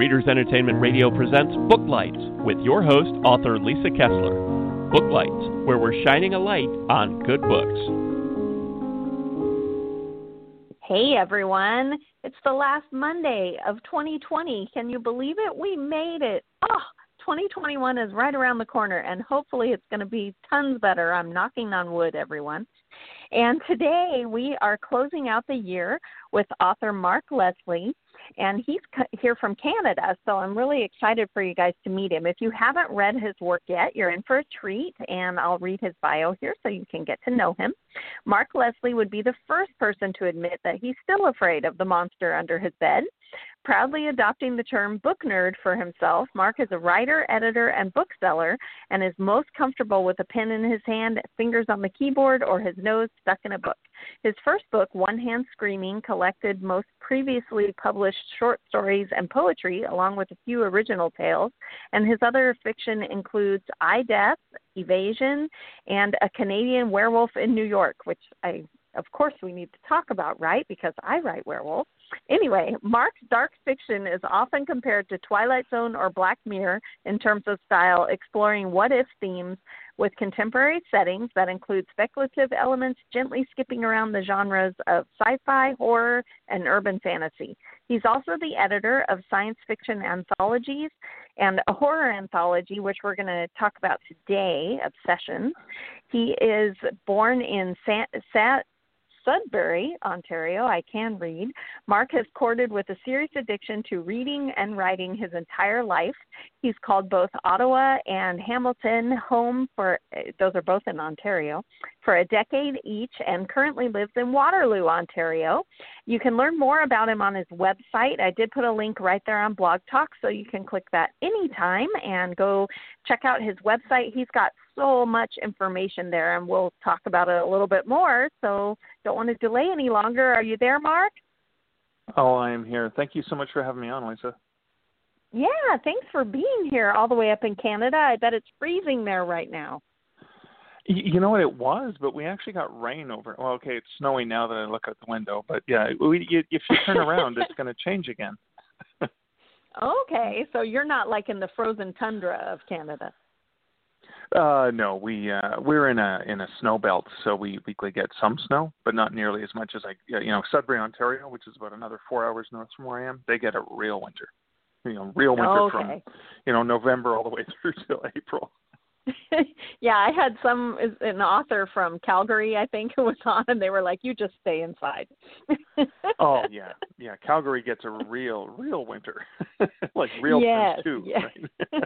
Readers Entertainment Radio presents Booklights with your host, author Lisa Kessler. Booklights, where we're shining a light on good books. Hey everyone, it's the last Monday of 2020. Can you believe it? We made it. Oh, 2021 is right around the corner, and hopefully it's going to be tons better. I'm knocking on wood, everyone. And today we are closing out the year with author Mark Leslie, and he's here from Canada. So I'm really excited for you guys to meet him. If you haven't read his work yet, you're in for a treat, and I'll read his bio here so you can get to know him. Mark Leslie would be the first person to admit that he's still afraid of the monster under his bed. Proudly adopting the term book nerd for himself, Mark is a writer, editor, and bookseller and is most comfortable with a pen in his hand, fingers on the keyboard, or his nose stuck in a book. His first book, One Hand Screaming, collected most previously published short stories and poetry, along with a few original tales, and his other fiction includes I Death, Evasion, and A Canadian Werewolf in New York, which I of course we need to talk about, right? Because I write werewolves. Anyway, Mark's dark fiction is often compared to Twilight Zone or Black Mirror in terms of style, exploring what if themes with contemporary settings that include speculative elements, gently skipping around the genres of sci fi, horror, and urban fantasy. He's also the editor of science fiction anthologies and a horror anthology, which we're going to talk about today, Obsessions. He is born in San, Sudbury, Ontario, I can read. Mark has courted with a serious addiction to reading and writing his entire life. He's called both Ottawa and Hamilton home for, those are both in Ontario, for a decade each and currently lives in Waterloo, Ontario. You can learn more about him on his website. I did put a link right there on Blog Talk, so you can click that anytime and go check out his website. He's got so much information there, and we'll talk about it a little bit more. So don't want to delay any longer. Are you there, Mark? Oh, I am here. Thank you so much for having me on, Lisa. Yeah, thanks for being here all the way up in Canada. I bet it's freezing there right now. You know what it was, but we actually got rain over. Well, okay, it's snowing now that I look out the window, but yeah, we, if you turn around, it's going to change again. okay, so you're not like in the frozen tundra of Canada. Uh, no, we uh, we're in a in a snow belt, so we weekly get some snow, but not nearly as much as I you know Sudbury, Ontario, which is about another four hours north from where I am. They get a real winter, you know, real winter okay. from you know November all the way through till April. yeah, I had some an author from Calgary, I think, who was on, and they were like, "You just stay inside." oh yeah, yeah. Calgary gets a real, real winter, like real yes, too. Yes. Right?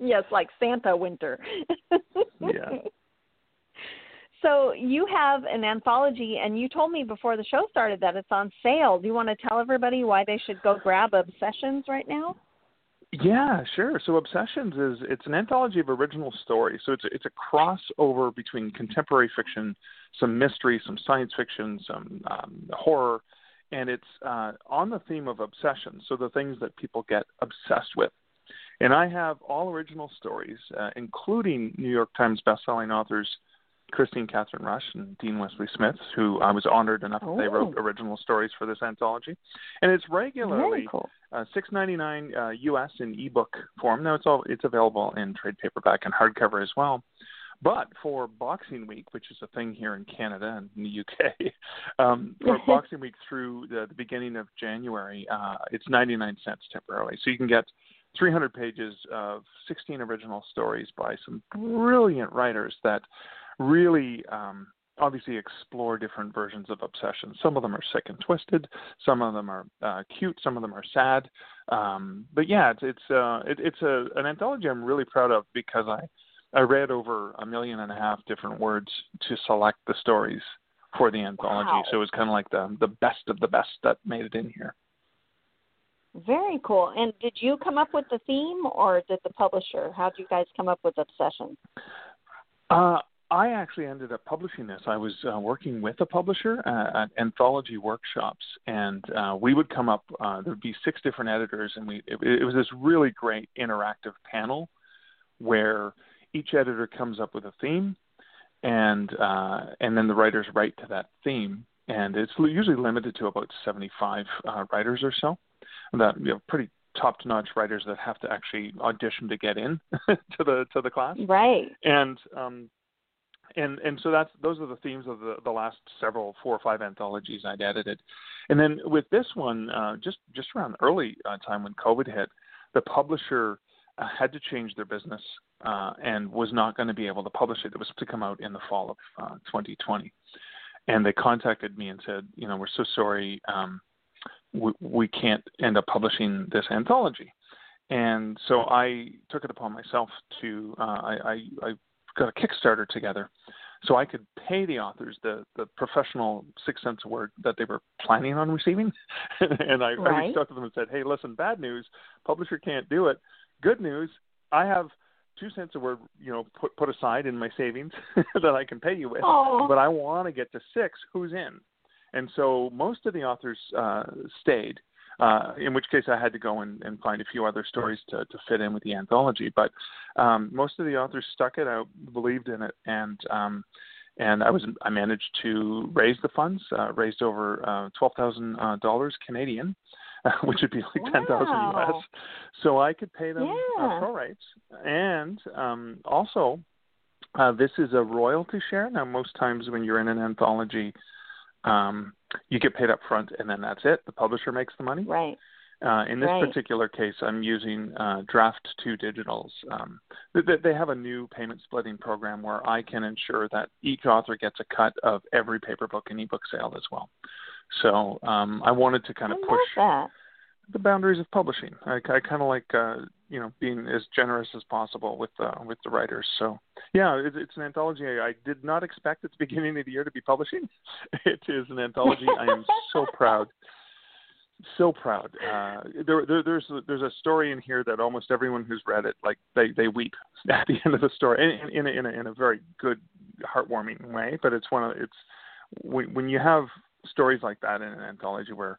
yes, like Santa winter. yeah. So you have an anthology, and you told me before the show started that it's on sale. Do you want to tell everybody why they should go grab Obsessions right now? Yeah, sure. So Obsessions is it's an anthology of original stories. So it's it's a crossover between contemporary fiction, some mystery, some science fiction, some um, horror, and it's uh, on the theme of obsession. So the things that people get obsessed with. And I have all original stories, uh, including New York Times bestselling authors Kristine Kathryn Rusch and Dean Wesley Smith, who I was honored enough oh. that they wrote original stories for this anthology. And it's regularly cool. uh, six ninety nine uh, U.S. in ebook form. Now it's all it's available in trade paperback and hardcover as well. But for Boxing Week, which is a thing here in Canada and in the UK, um, for Boxing Week through the, the beginning of January, uh, it's 99 cents temporarily. So you can get 300 pages of 16 original stories by some brilliant writers that really um, obviously explore different versions of obsession. Some of them are sick and twisted. Some of them are uh, cute. Some of them are sad. Um, but yeah, it's it's uh, it, it's a an anthology I'm really proud of because I I read over a million and a half different words to select the stories for the anthology. Wow. So it was kind of like the the best of the best that made it in here. Very cool. And did you come up with the theme, or did the publisher? How did you guys come up with Obsession? Uh, I actually ended up publishing this. I was uh, working with a publisher uh, at anthology workshops, and uh, we would come up. Uh, there would be six different editors, and we it, it was this really great interactive panel where each editor comes up with a theme, and uh, and then the writers write to that theme, and it's usually limited to about 75 uh, writers or so. That you know, pretty top-notch writers that have to actually audition to get in to the to the class. Right. And um, and and so that's those are the themes of the the last several four or five anthologies I'd edited, and then with this one, uh, just just around the early uh, time when COVID hit, the publisher uh, had to change their business uh, and was not going to be able to publish it. It was to come out in the fall of uh, 2020, and they contacted me and said, you know, we're so sorry, um, we, we can't end up publishing this anthology. And so I took it upon myself to uh, I, I, I got a Kickstarter together so I could pay the authors the the professional six cents a word that they were planning on receiving. and I, right. I reached out to them and said, "Hey, listen, bad news, publisher can't do it. Good news, I have two cents a word, you know, put put aside in my savings that I can pay you with. Oh. But I want to get to six. Who's in?" And so most of the authors uh, stayed uh, in which case I had to go and, and find a few other stories to, to fit in with the anthology. But um, most of the authors stuck it out, believed in it, and um, and I was I managed to raise the funds, uh, raised over uh, twelve thousand uh, dollars Canadian. which would be like wow. ten thousand US, so I could pay them yeah. uh, pro rates, and um, also uh, this is a royalty share. Now, most times when you're in an anthology, um, you get paid up front and then that's it. The publisher makes the money. Right. Uh, in this right. particular case, I'm using uh, Draft 2 Digitals. Um, they, they have a new payment splitting program where I can ensure that each author gets a cut of every paper book and ebook sale as well. So um, I wanted to kind of I push the boundaries of publishing. I, I kind of like uh, you know being as generous as possible with uh, with the writers. So yeah, it, it's an anthology I, I did not expect at the beginning of the year to be publishing. It is an anthology I am so proud, so proud. Uh, there, there, there's there's a story in here that almost everyone who's read it like they they weep at the end of the story in in a, in a, in a very good heartwarming way. But it's one of it's when when you have stories like that in an anthology where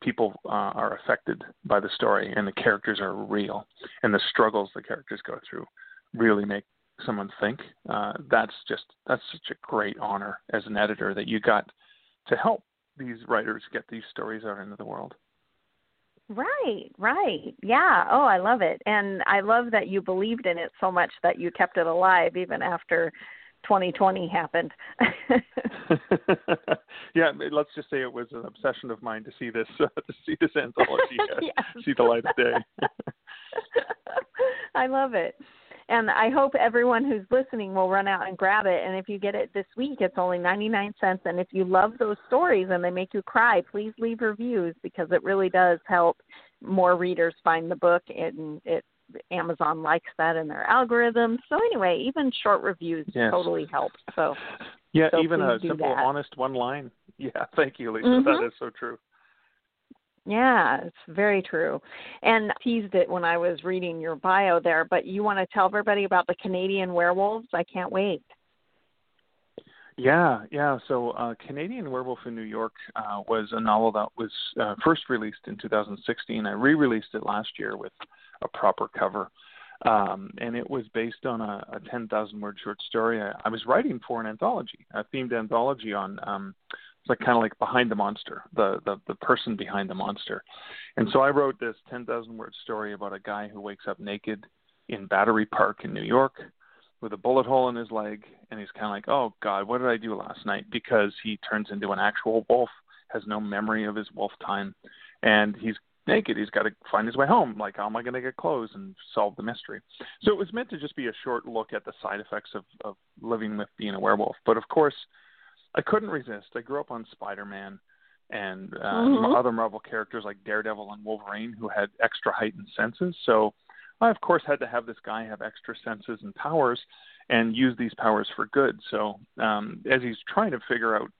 people uh, are affected by the story and the characters are real and the struggles the characters go through really make someone think uh, that's just that's such a great honor as an editor that you got to help these writers get these stories out into the world Right, right. Yeah. Oh, I love it. And I love that you believed in it so much that you kept it alive even after 2020 happened. yeah, let's just say it was an obsession of mine to see this uh, to see this anthology uh, yes. see the light of day. I love it. And I hope everyone who's listening will run out and grab it. And if you get it this week, it's only 99 cents. And if you love those stories and they make you cry, please leave reviews because it really does help more readers find the book. And it Amazon likes that in their algorithm. So anyway, even short reviews yes. totally help. So yeah, so even a simple, that. honest one line. Yeah, thank you, Lisa. Mhm. That is so true. Yeah, it's very true. And I teased it when I was reading your bio there, but you want to tell everybody about the Canadian werewolves? I can't wait. Yeah, yeah. So, uh, Canadian Werewolf in New York uh, was a novel that was uh, first released in 2016. I re-released it last year with a proper cover, um, and it was based on a, a 10,000 word short story. I, I was writing for an anthology, a themed anthology on um, it's like kind of like behind the monster, the, the the person behind the monster. And so I wrote this 10,000 word story about a guy who wakes up naked in Battery Park in New York with a bullet hole in his leg and he's kind of like, "Oh god, what did I do last night?" because he turns into an actual wolf, has no memory of his wolf time, and he's naked. He's got to find his way home. Like, how am I going to get clothes and solve the mystery? So it was meant to just be a short look at the side effects of, of living with being a werewolf. But of course, I couldn't resist. I grew up on Spider Man and uh, Mhm. other Marvel characters like Daredevil and Wolverine who had extra heightened senses. So I, of course, had to have this guy have extra senses and powers and use these powers for good. So um, as he's trying to figure out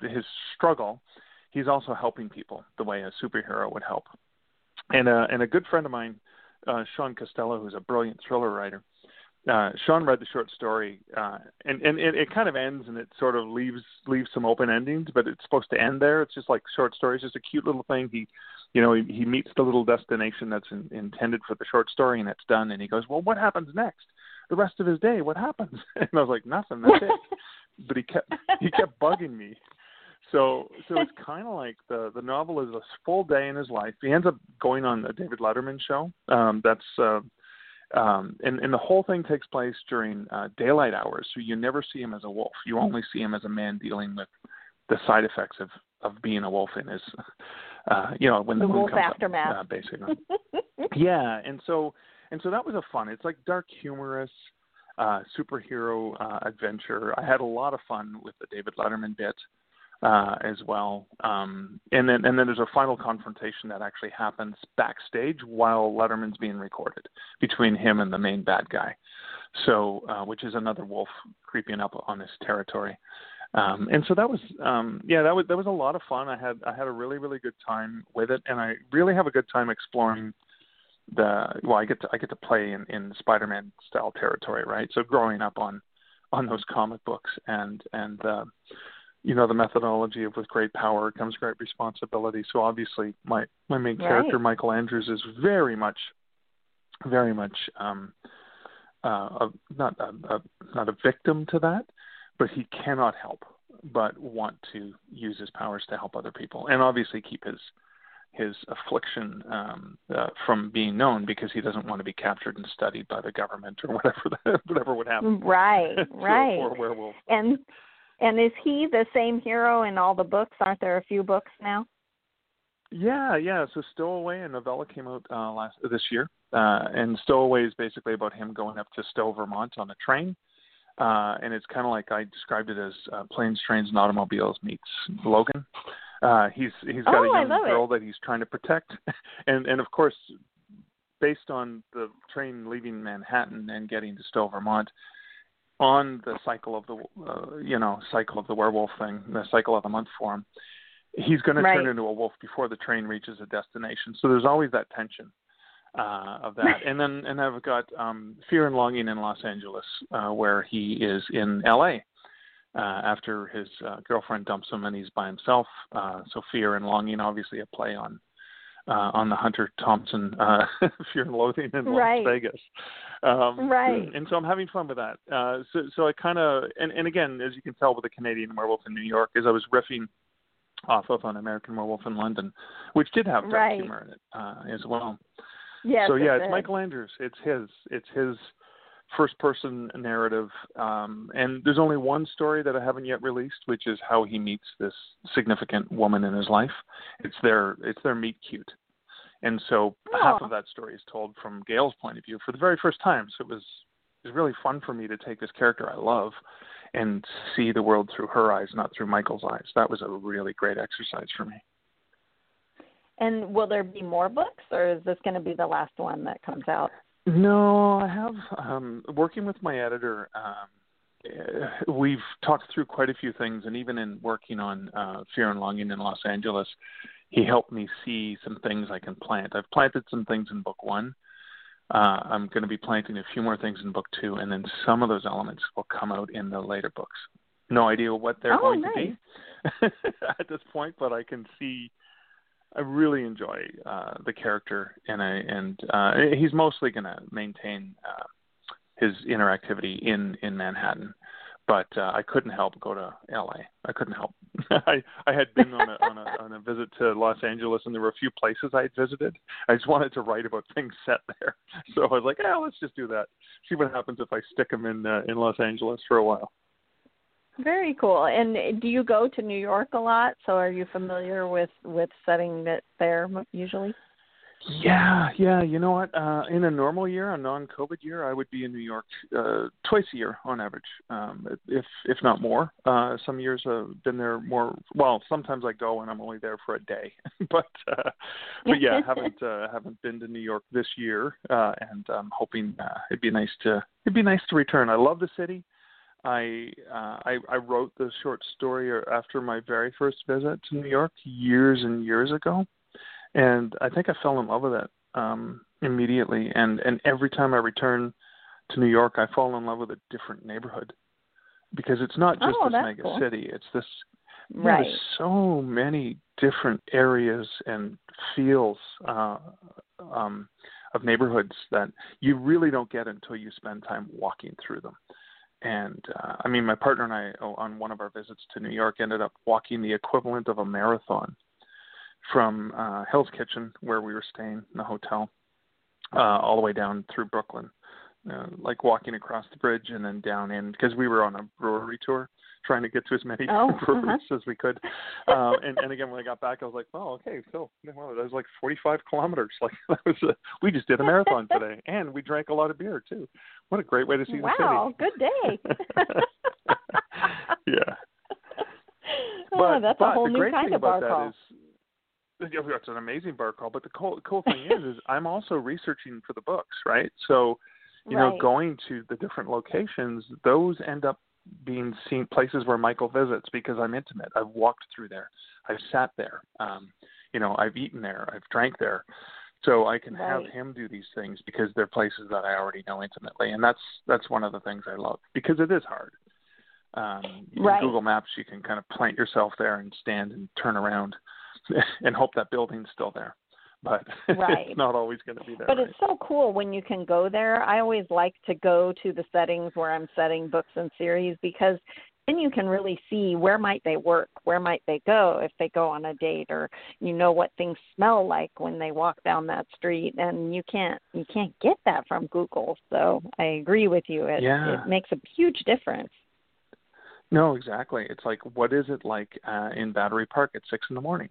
his struggle, he's also helping people the way a superhero would help. And uh, and a good friend of mine, uh, Sean Costello, who's a brilliant thriller writer, uh, Sean read the short story, uh, and and it, it kind of ends, and it sort of leaves leaves some open endings, but it's supposed to end there. It's just like short stories, just a cute little thing. He, you know, he, he meets the little destination that's in, intended for the short story, and it's done. And he goes, "Well, what happens next? The rest of his day, what happens?" And I was like, "Nothing. That's it." But he kept he kept bugging me. so so it's kind of like the the novel is a full day in his life. He ends up going on a David Letterman show. Um, that's uh, um, and, and the whole thing takes place during uh, daylight hours, so you never see him as a wolf. You only see him as a man dealing with the side effects of of being a wolf in his, uh, you know, when the, the moon wolf comes aftermath. up, uh, basically. yeah, and so and so that was a fun. It's like dark, humorous uh, superhero uh, adventure. I had a lot of fun with the David Letterman bit uh, as well. Um, and then and then there's a final confrontation that actually happens backstage while Letterman's being recorded between him and the main bad guy. So uh, which is another wolf creeping up on his territory. Um, and so that was um, yeah that was that was a lot of fun. I had I had a really really good time with it, and I really have a good time exploring the well I get to I get to play in, in Spider-Man style territory, right? So growing up on on those comic books and and uh, you know the methodology of with great power comes great responsibility. So obviously my my main right. character Michael Andrews is very much very much um, uh, a, not a, a not a victim to that, but he cannot help but want to use his powers to help other people and obviously keep his his affliction um, uh, from being known because he doesn't want to be captured and studied by the government or whatever whatever would happen. Right, right. Or werewolf. And and is he the same hero in all the books? Aren't there a few books now? Yeah, yeah. So Stowaway, a novella came out uh, last this year, uh, and Stowaway is basically about him going up to Stowe, Vermont, on a train, uh, and it's kind of like I described it as uh, planes, trains, and automobiles meets Logan. Uh, he's he's got oh, a young girl it. that he's trying to protect, and and of course, based on the train leaving Manhattan and getting to Stowe, Vermont, on the cycle of the uh, you know cycle of the werewolf thing, the cycle of the month for him, he's going right. to turn into a wolf before the train reaches a destination. So there's always that tension uh, of that. and then and I've got um, Fear and Longing in Los Angeles, uh, where he is in L.A. Uh, after his uh, girlfriend dumps him and he's by himself. Uh, so Fear and Longing, obviously a play on uh, on the Hunter Thompson uh, Fear and Loathing in right. Las Vegas. Um, right. And so I'm having fun with that. Uh, so so I kind of and, and again, as you can tell with the Canadian Werewolf in New York, as I was riffing off of an American Werewolf in London, which did have dark right. humor in it uh, as well. Yes, so yeah, it it's. Michael Andrews. It's his. It's his first person narrative um and there's only one story that I haven't yet released which is how he meets this significant woman in his life it's their it's their meet cute and so oh. half of that story is told from Gail's point of view for the very first time so it was it was really fun for me to take this character I love and see the world through her eyes not through Michael's eyes that was a really great exercise for me and will there be more books or is this going to be the last one that comes out no, I have um, working with my editor. Um, we've talked through quite a few things, and even in working on uh, Fear and Longing in Los Angeles, he helped me see some things I can plant. I've planted some things in book one. Uh, I'm going to be planting a few more things in book two, and then some of those elements will come out in the later books. No idea what they're oh, going nice. to be at this point, but I can see I really enjoy uh, the character, and I and uh, he's mostly going to maintain uh, his interactivity in in Manhattan. But uh, I couldn't help go to L.A. I couldn't help. I I had been on a, on a on a visit to Los Angeles, and there were a few places I had visited. I just wanted to write about things set there, so I was like, "Yeah, let's just do that. See what happens if I stick them in uh, in Los Angeles for a while." Very cool. And do you go to New York a lot? So are you familiar with with setting it there usually? Yeah, yeah. You know what? Uh, in a normal year, a non-COVID year, I would be in New York uh, twice a year on average, um, if if not more. Uh, some years I've been there more. Well, sometimes I go and I'm only there for a day, but uh, but yeah, haven't uh, haven't been to New York this year, uh, and I'm hoping uh, it'd be nice to it'd be nice to return. I love the city. I, uh, I I wrote the short story after my very first visit to New York years and years ago, and I think I fell in love with it um, immediately. And and every time I return to New York, I fall in love with a different neighborhood because it's not just oh, this mega cool. city. It's this right. there's so many different areas and feels uh, um, of neighborhoods that you really don't get until you spend time walking through them and uh, I mean, my partner and I, oh, on one of our visits to New York, ended up walking the equivalent of a marathon from uh, Hell's Kitchen, where we were staying in the hotel, uh, all the way down through Brooklyn, uh, like walking across the bridge and then down in because we were on a brewery tour trying to get to as many oh, breweries uh-huh. as we could. Um, and, and again, when I got back, I was like, "Oh, okay, so well, that was like 45 kilometers. Like that was a, we just did a marathon today, and we drank a lot of beer too. What a great way to see wow, the city! Wow, good day. yeah. Oh, But, that's but a whole new kind thing of bar about crawl. that is yeah, that's an amazing bar crawl. But the cool, cool thing is, is I'm also researching for the books, right? So, you know, Right. going to the different locations, those end up being seen places where Michael visits because I'm intimate. I've walked through there, I've sat there, um, you know, I've eaten there, I've drank there, so I can have him do these things because they're places that I already know intimately, and that's that's one of the things I love because it is hard. Um, Right. Google Maps, you can kind of plant yourself there and stand and turn around and hope that building's still there. But Right. it's not always going to be there. But right? it's so cool when you can go there. I always like to go to the settings where I'm setting books and series because then you can really see where might they work, where might they go if they go on a date or you know what things smell like when they walk down that street and you can't you can't get that from Google. So I agree with you. It Yeah. it makes a huge difference. No, exactly. It's like what is it like uh, in Battery Park at six in the morning?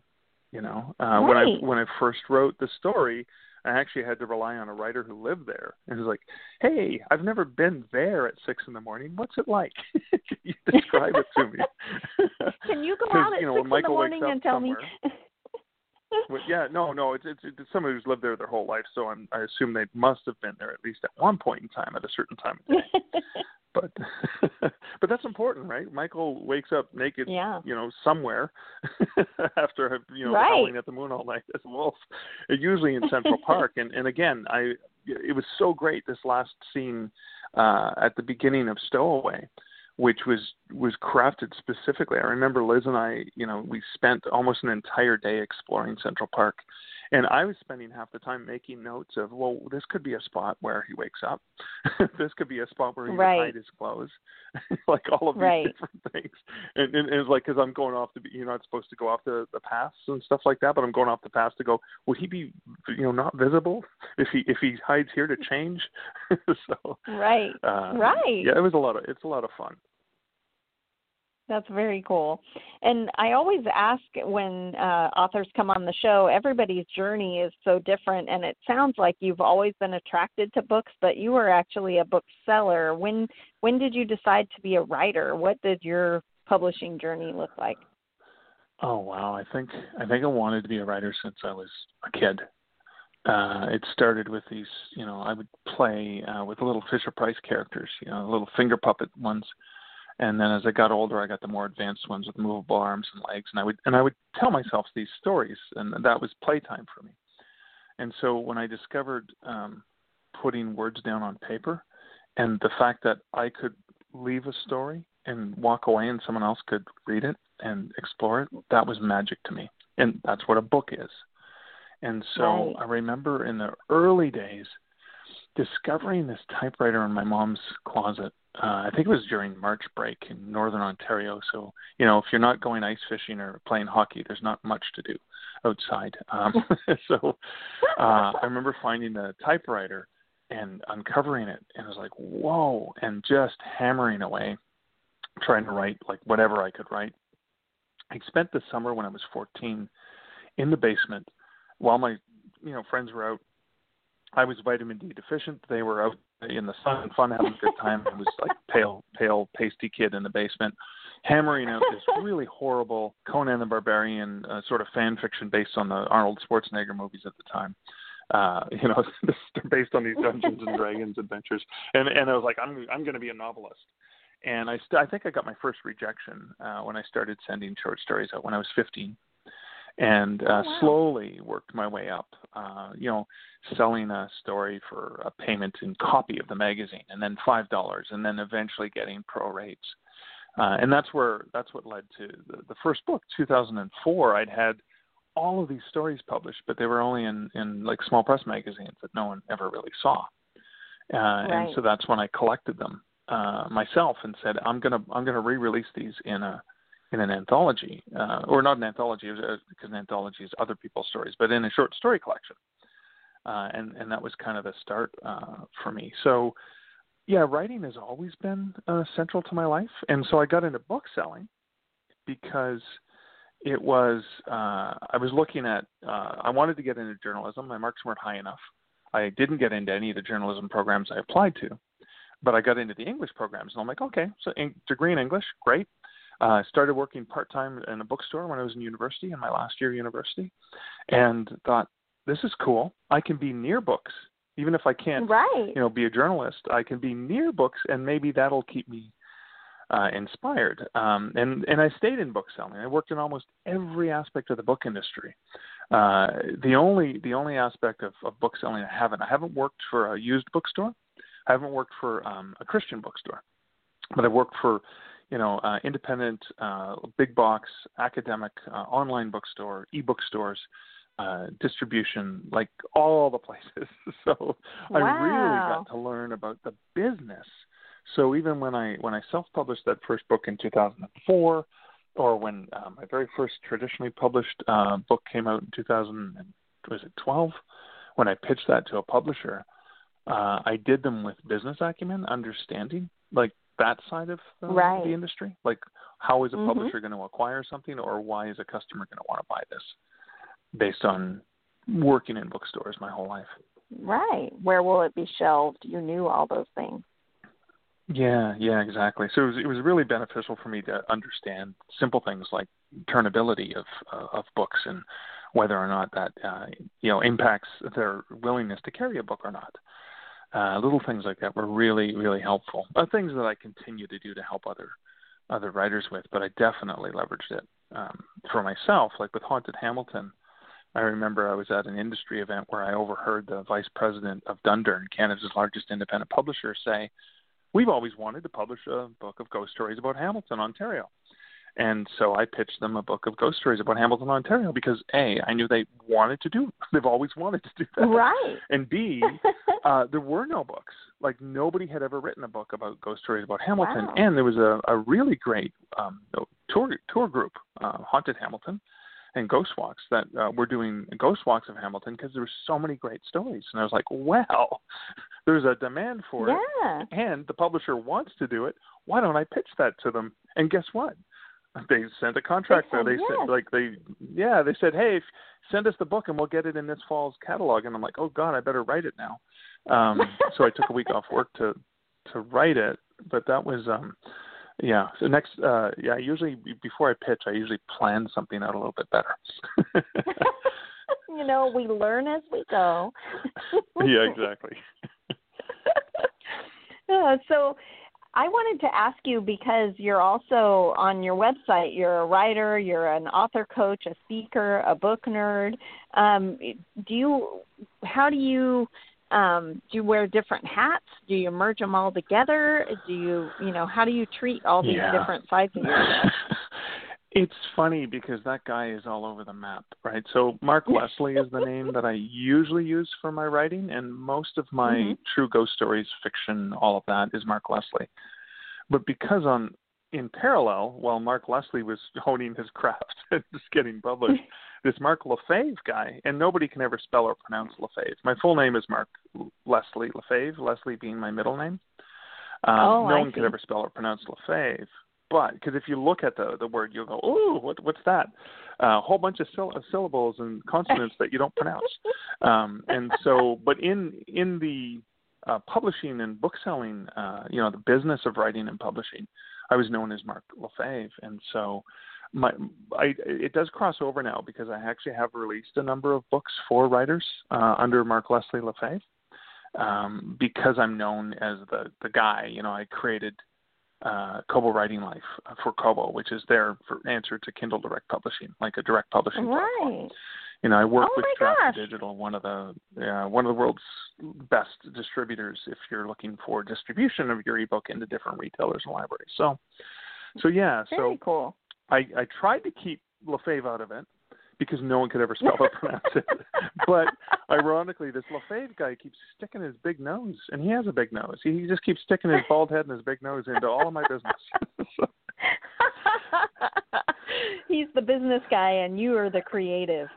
You know, uh, when I when I first wrote the story, I actually had to rely on a writer who lived there, and was like, "Hey, I've never been there at six in the morning. What's it like? Can you describe it to me?" Can you go out at you know, six in the morning and tell me? Well, yeah, no, no, it's, it's it's somebody who's lived there their whole life, so I'm, I assume they must have been there at least at one point in time at a certain time. But but that's important, right? Michael wakes up naked, Yeah. you know, somewhere after you know Right. howling at the moon all night as a wolf, usually in Central Park. And and again, I it was so great this last scene uh, at the beginning of Stowaway which was was crafted specifically. I remember Liz and I, you know, we spent almost an entire day exploring Central Park, and I was spending half the time making notes of, well, this could be a spot where he wakes up, this could be a spot where he Right. hide his clothes, like all of these Right. different things. And, and, and it's like because I'm going off the, you're not supposed to go off the the paths and stuff like that, but I'm going off the paths to go. Would he be, you know, not visible if he if he hides here to change? so. right. Uh, Right. Yeah, it was a lot of it's a lot of fun. That's very cool. And I always ask when uh, authors come on the show, everybody's journey is so different. And it sounds like you've always been attracted to books, but you were actually a bookseller. When when did you decide to be a writer? What did your publishing journey look like? Oh wow, I think I think I wanted to be a writer since I was a kid. Uh, it started with these, you know, I would play uh, with little Fisher Price characters, you know, little finger puppet ones, and then as I got older, I got the more advanced ones with movable arms and legs, and I would and I would tell myself these stories, and that was playtime for me. And so when I discovered um, putting words down on paper, and the fact that I could leave a story and walk away, and someone else could read it and explore it, that was magic to me, and that's what a book is. And so Right. I remember in the early days discovering this typewriter in my mom's closet. Uh, I think it was during March break in northern Ontario. So, you know, if you're not going ice fishing or playing hockey, there's not much to do outside. Um, so uh, I remember finding the typewriter and uncovering it, and I was like, whoa, and just hammering away, trying to write like whatever I could write. I spent the summer when I was 14 in the basement while my you know friends were out I was vitamin D deficient. They were out in the sun, and fun, having a good time. I was like pale, pale, pasty kid in the basement, hammering out this really horrible Conan the Barbarian uh, sort of fan fiction based on the Arnold Schwarzenegger movies at the time. Uh, you know, based on these Dungeons and Dragons adventures, and and I was like, I'm I'm going to be a novelist. And I st- I think I got my first rejection uh, when I started sending short stories out when I was 15 and uh, Oh, wow. slowly worked my way up. Uh, you know, selling a story for a payment in copy of the magazine, and then five dollars, and then eventually getting pro rates. Uh, and that's where that's what led to the, the first book, 2004. I'd had all of these stories published, but they were only in in like small press magazines that no one ever really saw. Uh, Right. And so that's when I collected them. uh, myself and said, "I'm gonna I'm gonna re-release these in a in an anthology, uh, or not an anthology, because an anthology is other people's stories, but in a short story collection." Uh, and and that was kind of the start uh, for me. So, yeah, writing has always been uh, central to my life, and so I got into book selling because it was uh, I was looking at uh, I wanted to get into journalism. My marks weren't high enough. I didn't get into any of the journalism programs I applied to, but I got into the English programs, and I'm like, okay, so in, degree in English, great. I uh, started working part time in a bookstore when I was in university, in my last year of university, and thought this is cool. I can be near books, even if I can't, right. you know, be a journalist. I can be near books, and maybe that'll keep me uh, inspired. Um, and and I stayed in bookselling. I worked in almost every aspect of the book industry. Uh, the only the only aspect of, of book selling I haven't I haven't worked for a used bookstore. I haven't worked for um, a Christian bookstore, but I've worked for you know uh, independent, uh, big box, academic, uh, online bookstore, e-book stores. Uh, distribution, like all the places. so wow. I really got to learn about the business so even when I when I self-published that first book in 2004, or when uh, my very first traditionally published uh, book came out in 2000, was it 12? When I pitched that to a publisher, uh, I did them with business acumen, understanding like that side of uh, right. the industry. Like, how is a mm-hmm. publisher going to acquire something, or why is a customer going to want to buy this? Based on working in bookstores my whole life. Right. Where will it be shelved? You knew all those things. Yeah, yeah, exactly. So it was, it was really beneficial for me to understand simple things like turnability of uh, of books and whether or not that uh, you know impacts their willingness to carry a book or not. Uh, little things like that were really really helpful. Uh, things that I continue to do to help other other writers with, but I definitely leveraged it um, for myself. Like with Haunted Hamilton, I remember I was at an industry event where I overheard the vice president of Dundurn, Canada's largest independent publisher, say we've always wanted to publish a book of ghost stories about Hamilton, Ontario. And so I pitched them a book of ghost stories about Hamilton, Ontario, because A, I knew they wanted to do. They've always wanted to do that. Right. And B, uh, there were no books. Like nobody had ever written a book about ghost stories about Hamilton. Wow. And there was a, a really great um, tour tour group, uh, Haunted Hamilton, and Ghost Walks that uh, were doing Ghost Walks of Hamilton because there were so many great stories. And I was like, well, there's a demand for yeah. it, and the publisher wants to do it. Why don't I pitch that to them? And guess what? They sent a contract they there. They yes. said, like they, yeah, they said, hey, send us the book and we'll get it in this fall's catalog. And I'm like, oh God, I better write it now. Um, so I took a week off work to to write it, but that was um yeah. So next, uh, yeah. Usually before I pitch, I usually plan something out a little bit better. you know, we learn as we go. yeah, exactly. uh, so, I wanted to ask you because you're also on your website. You're a writer, you're an author coach, a speaker, a book nerd. Um, do you? How do you? um, do you wear different hats? Do you merge them all together? Do you, you know, how do you treat all these yeah. different sides of yourself? It's funny because that guy is all over the map, right? So Mark Leslie is the name that I usually use for my writing, and most of my mm-hmm. true ghost stories, fiction, all of that is Mark Leslie. But because on in parallel, while Mark Leslie was honing his craft and just getting published, this Mark Lefebvre guy, and nobody can ever spell or pronounce Lefebvre. My full name is Mark Leslie Lefebvre, Leslie being my middle name. Um, oh, no I one see. could ever spell or pronounce Lefebvre. But because if you look at the the word, you'll go, "Ooh, what, what's that?" Uh, a whole bunch of syll- syllables and consonants that you don't pronounce. Um, and so, but in in the uh, publishing and bookselling, uh, you know, the business of writing and publishing, I was known as Mark Lefebvre, and so my I, it does cross over now because I actually have released a number of books for writers uh, under Mark Leslie Lefebvre um, because I'm known as the the guy. You know, I created uh, Kobo Writing Life for Kobo, which is their for answer to Kindle Direct Publishing, like a direct publishing platform. Right. You know, I work Oh with Draft. Digital, one of the uh, one of the world's best distributors. If you're looking for distribution of your ebook into different retailers and libraries, so so yeah, Very so cool. I, I tried to keep Lefebvre out of it because no one could ever spell or pronounce it. But ironically, this Lefebvre guy keeps sticking his big nose, and he has a big nose. He, he just keeps sticking his bald head and his big nose into all of my business. so. He's the business guy, and you are the creative.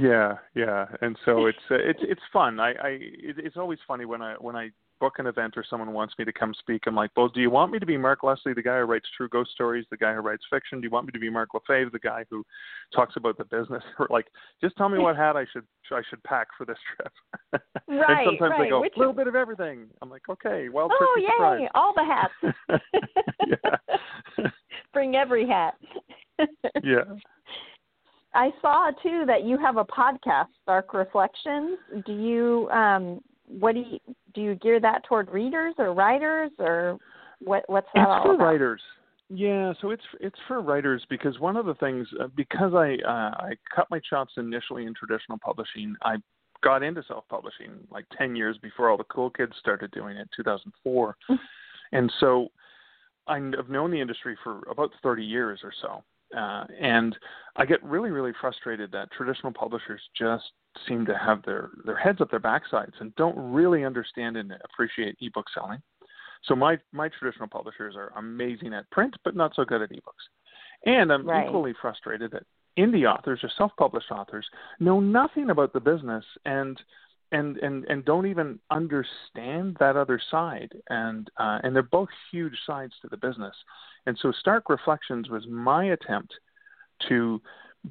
Yeah, yeah, and so it's uh, it's it's fun. I I it, it's always funny when I when I book an event or someone wants me to come speak. I'm like, well, do you want me to be Mark Leslie, the guy who writes true ghost stories, the guy who writes fiction? Do you want me to be Mark Lefebvre, the guy who talks about the business? Or like, just tell me what hat I should I should pack for this trip. Right, and sometimes right. they go, a little bit of everything. I'm like, okay, well, oh yay, surprise. all the hats. Bring every hat. yeah. I saw too that you have a podcast, Dark Reflections. Do you um what do you do you gear that toward readers or writers or what what's that it's all for about? writers. Yeah so it's it's for writers because one of the things uh, because i uh, i cut my chops initially in traditional publishing i got into self publishing like 10 years before all the cool kids started doing it 2004 and so i've known the industry for about 30 years or so uh, and I get really, really frustrated that traditional publishers just seem to have their, their heads up their backsides and don't really understand and appreciate ebook selling. So my my traditional publishers are amazing at print, but not so good at ebooks. And I'm Right. equally frustrated that indie authors or self-published authors know nothing about the business and and and and don't even understand that other side. And uh, and they're both huge sides to the business. And so stark reflections was my attempt to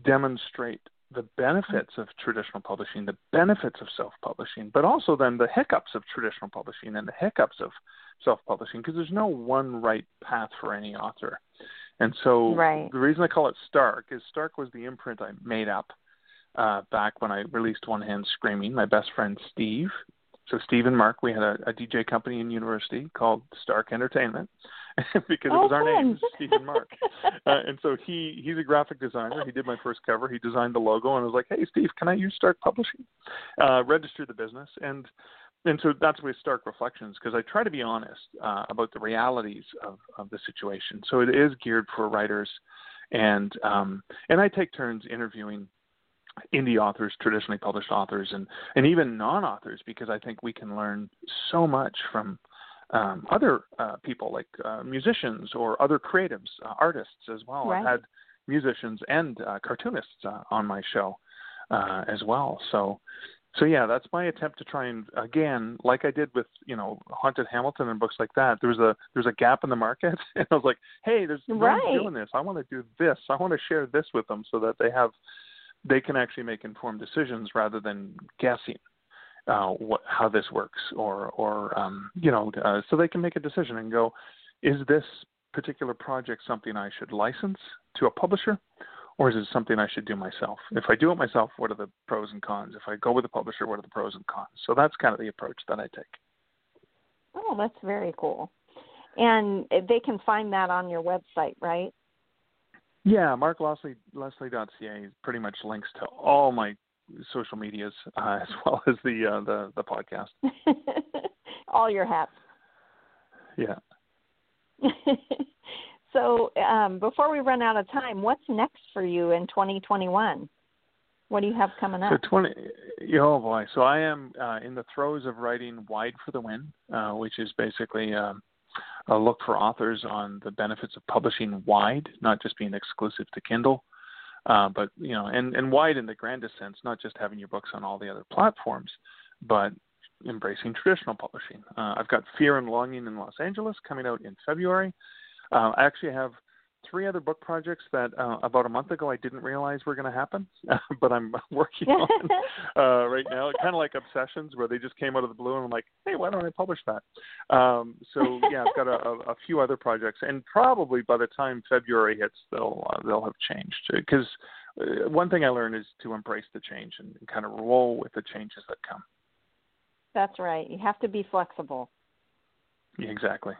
demonstrate the benefits of traditional publishing the benefits of self-publishing but also then the hiccups of traditional publishing and the hiccups of self-publishing because there's no one right path for any author. And so Right. the reason i call it stark is stark was the imprint i made up uh, back when I released One Hand Screaming, my best friend Steve. So Steve and Mark, we had a, a DJ company in university called Stark Entertainment because it Oh, was our fun. names, Steve and Mark. uh, and so he he's a graphic designer. He did my first cover. He designed the logo, and I was like, "Hey, Steve, can I use Stark Publishing? Uh, register the business." And and so that's with Stark Reflections because I try to be honest uh, about the realities of, of the situation. So it is geared for writers, and um, and I take turns interviewing indie authors, traditionally published authors, and and even non-authors because I think we can learn so much from um, other uh, people like uh, musicians or other creatives, uh, artists as well. Right. I've had musicians and uh, cartoonists uh, on my show uh, as well. So. So yeah, that's my attempt to try and again, like I did with you know Haunted Hamilton and books like that. There was a there's a gap in the market, and I was like, hey, there's no Right. doing this. I want to do this. I want to share this with them so that they have they can actually make informed decisions rather than guessing uh, what how this works or or um, you know uh, so they can make a decision and go is this particular project something I should license to a publisher or is it something I should do myself if I do it myself what are the pros and cons if I go with a publisher what are the pros and cons so that's kind of the approach that I take Oh, that's very cool. And they can find that on your website, right? Yeah Mark Leslie Leslie.ca pretty much links to all my social medias uh, as well as the uh, the the podcast All your hats. yeah so, um, before we run out of time, what's next for you in 2021? What do you have coming up? So twenty, oh boy. So I am uh, in the throes of writing "Wide for the Win," uh, which is basically um, a look for authors on the benefits of publishing wide, not just being exclusive to Kindle, uh, but you know, and and wide in the grandest sense, not just having your books on all the other platforms, but embracing traditional publishing. Uh, I've got Fear and Longing in Los Angeles coming out in February. Uh, I actually have three other book projects that uh, about a month ago I didn't realize were going to happen, but I'm working on uh, right now. Kind of like Obsessions, where they just came out of the blue, and I'm like, hey, why don't I publish that? Um, so yeah, I've got a, a, few other projects, and probably by the time February hits, they'll uh, they'll have changed because. Uh, one thing I learned is to embrace the change and kind of roll with the changes that come. That's right. You have to be flexible. Yeah, exactly.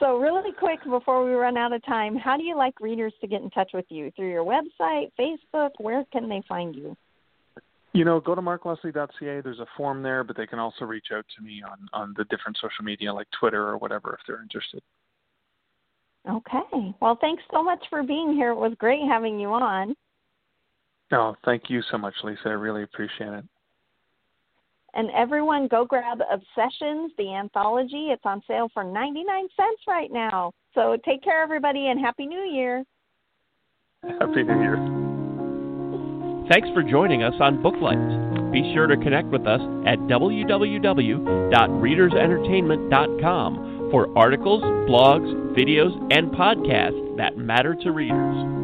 So, really quick before we run out of time, how do you like readers to get in touch with you? Through your website, Facebook? Where can they find you? You know, go to markleslie.ca. There's a form there, but they can also reach out to me on on the different social media like Twitter or whatever if they're interested. Okay. Well, thanks so much for being here. It was great having you on. Oh, thank you so much, Lisa. I really appreciate it. And everyone, go grab Obsessions, the anthology. It's on sale for 99 cents right now. So take care, everybody, and Happy New Year. Happy New Year. Thanks for joining us on Booklights. Be sure to connect with us at www.readersentertainment.com for articles, blogs, videos, and podcasts that matter to readers.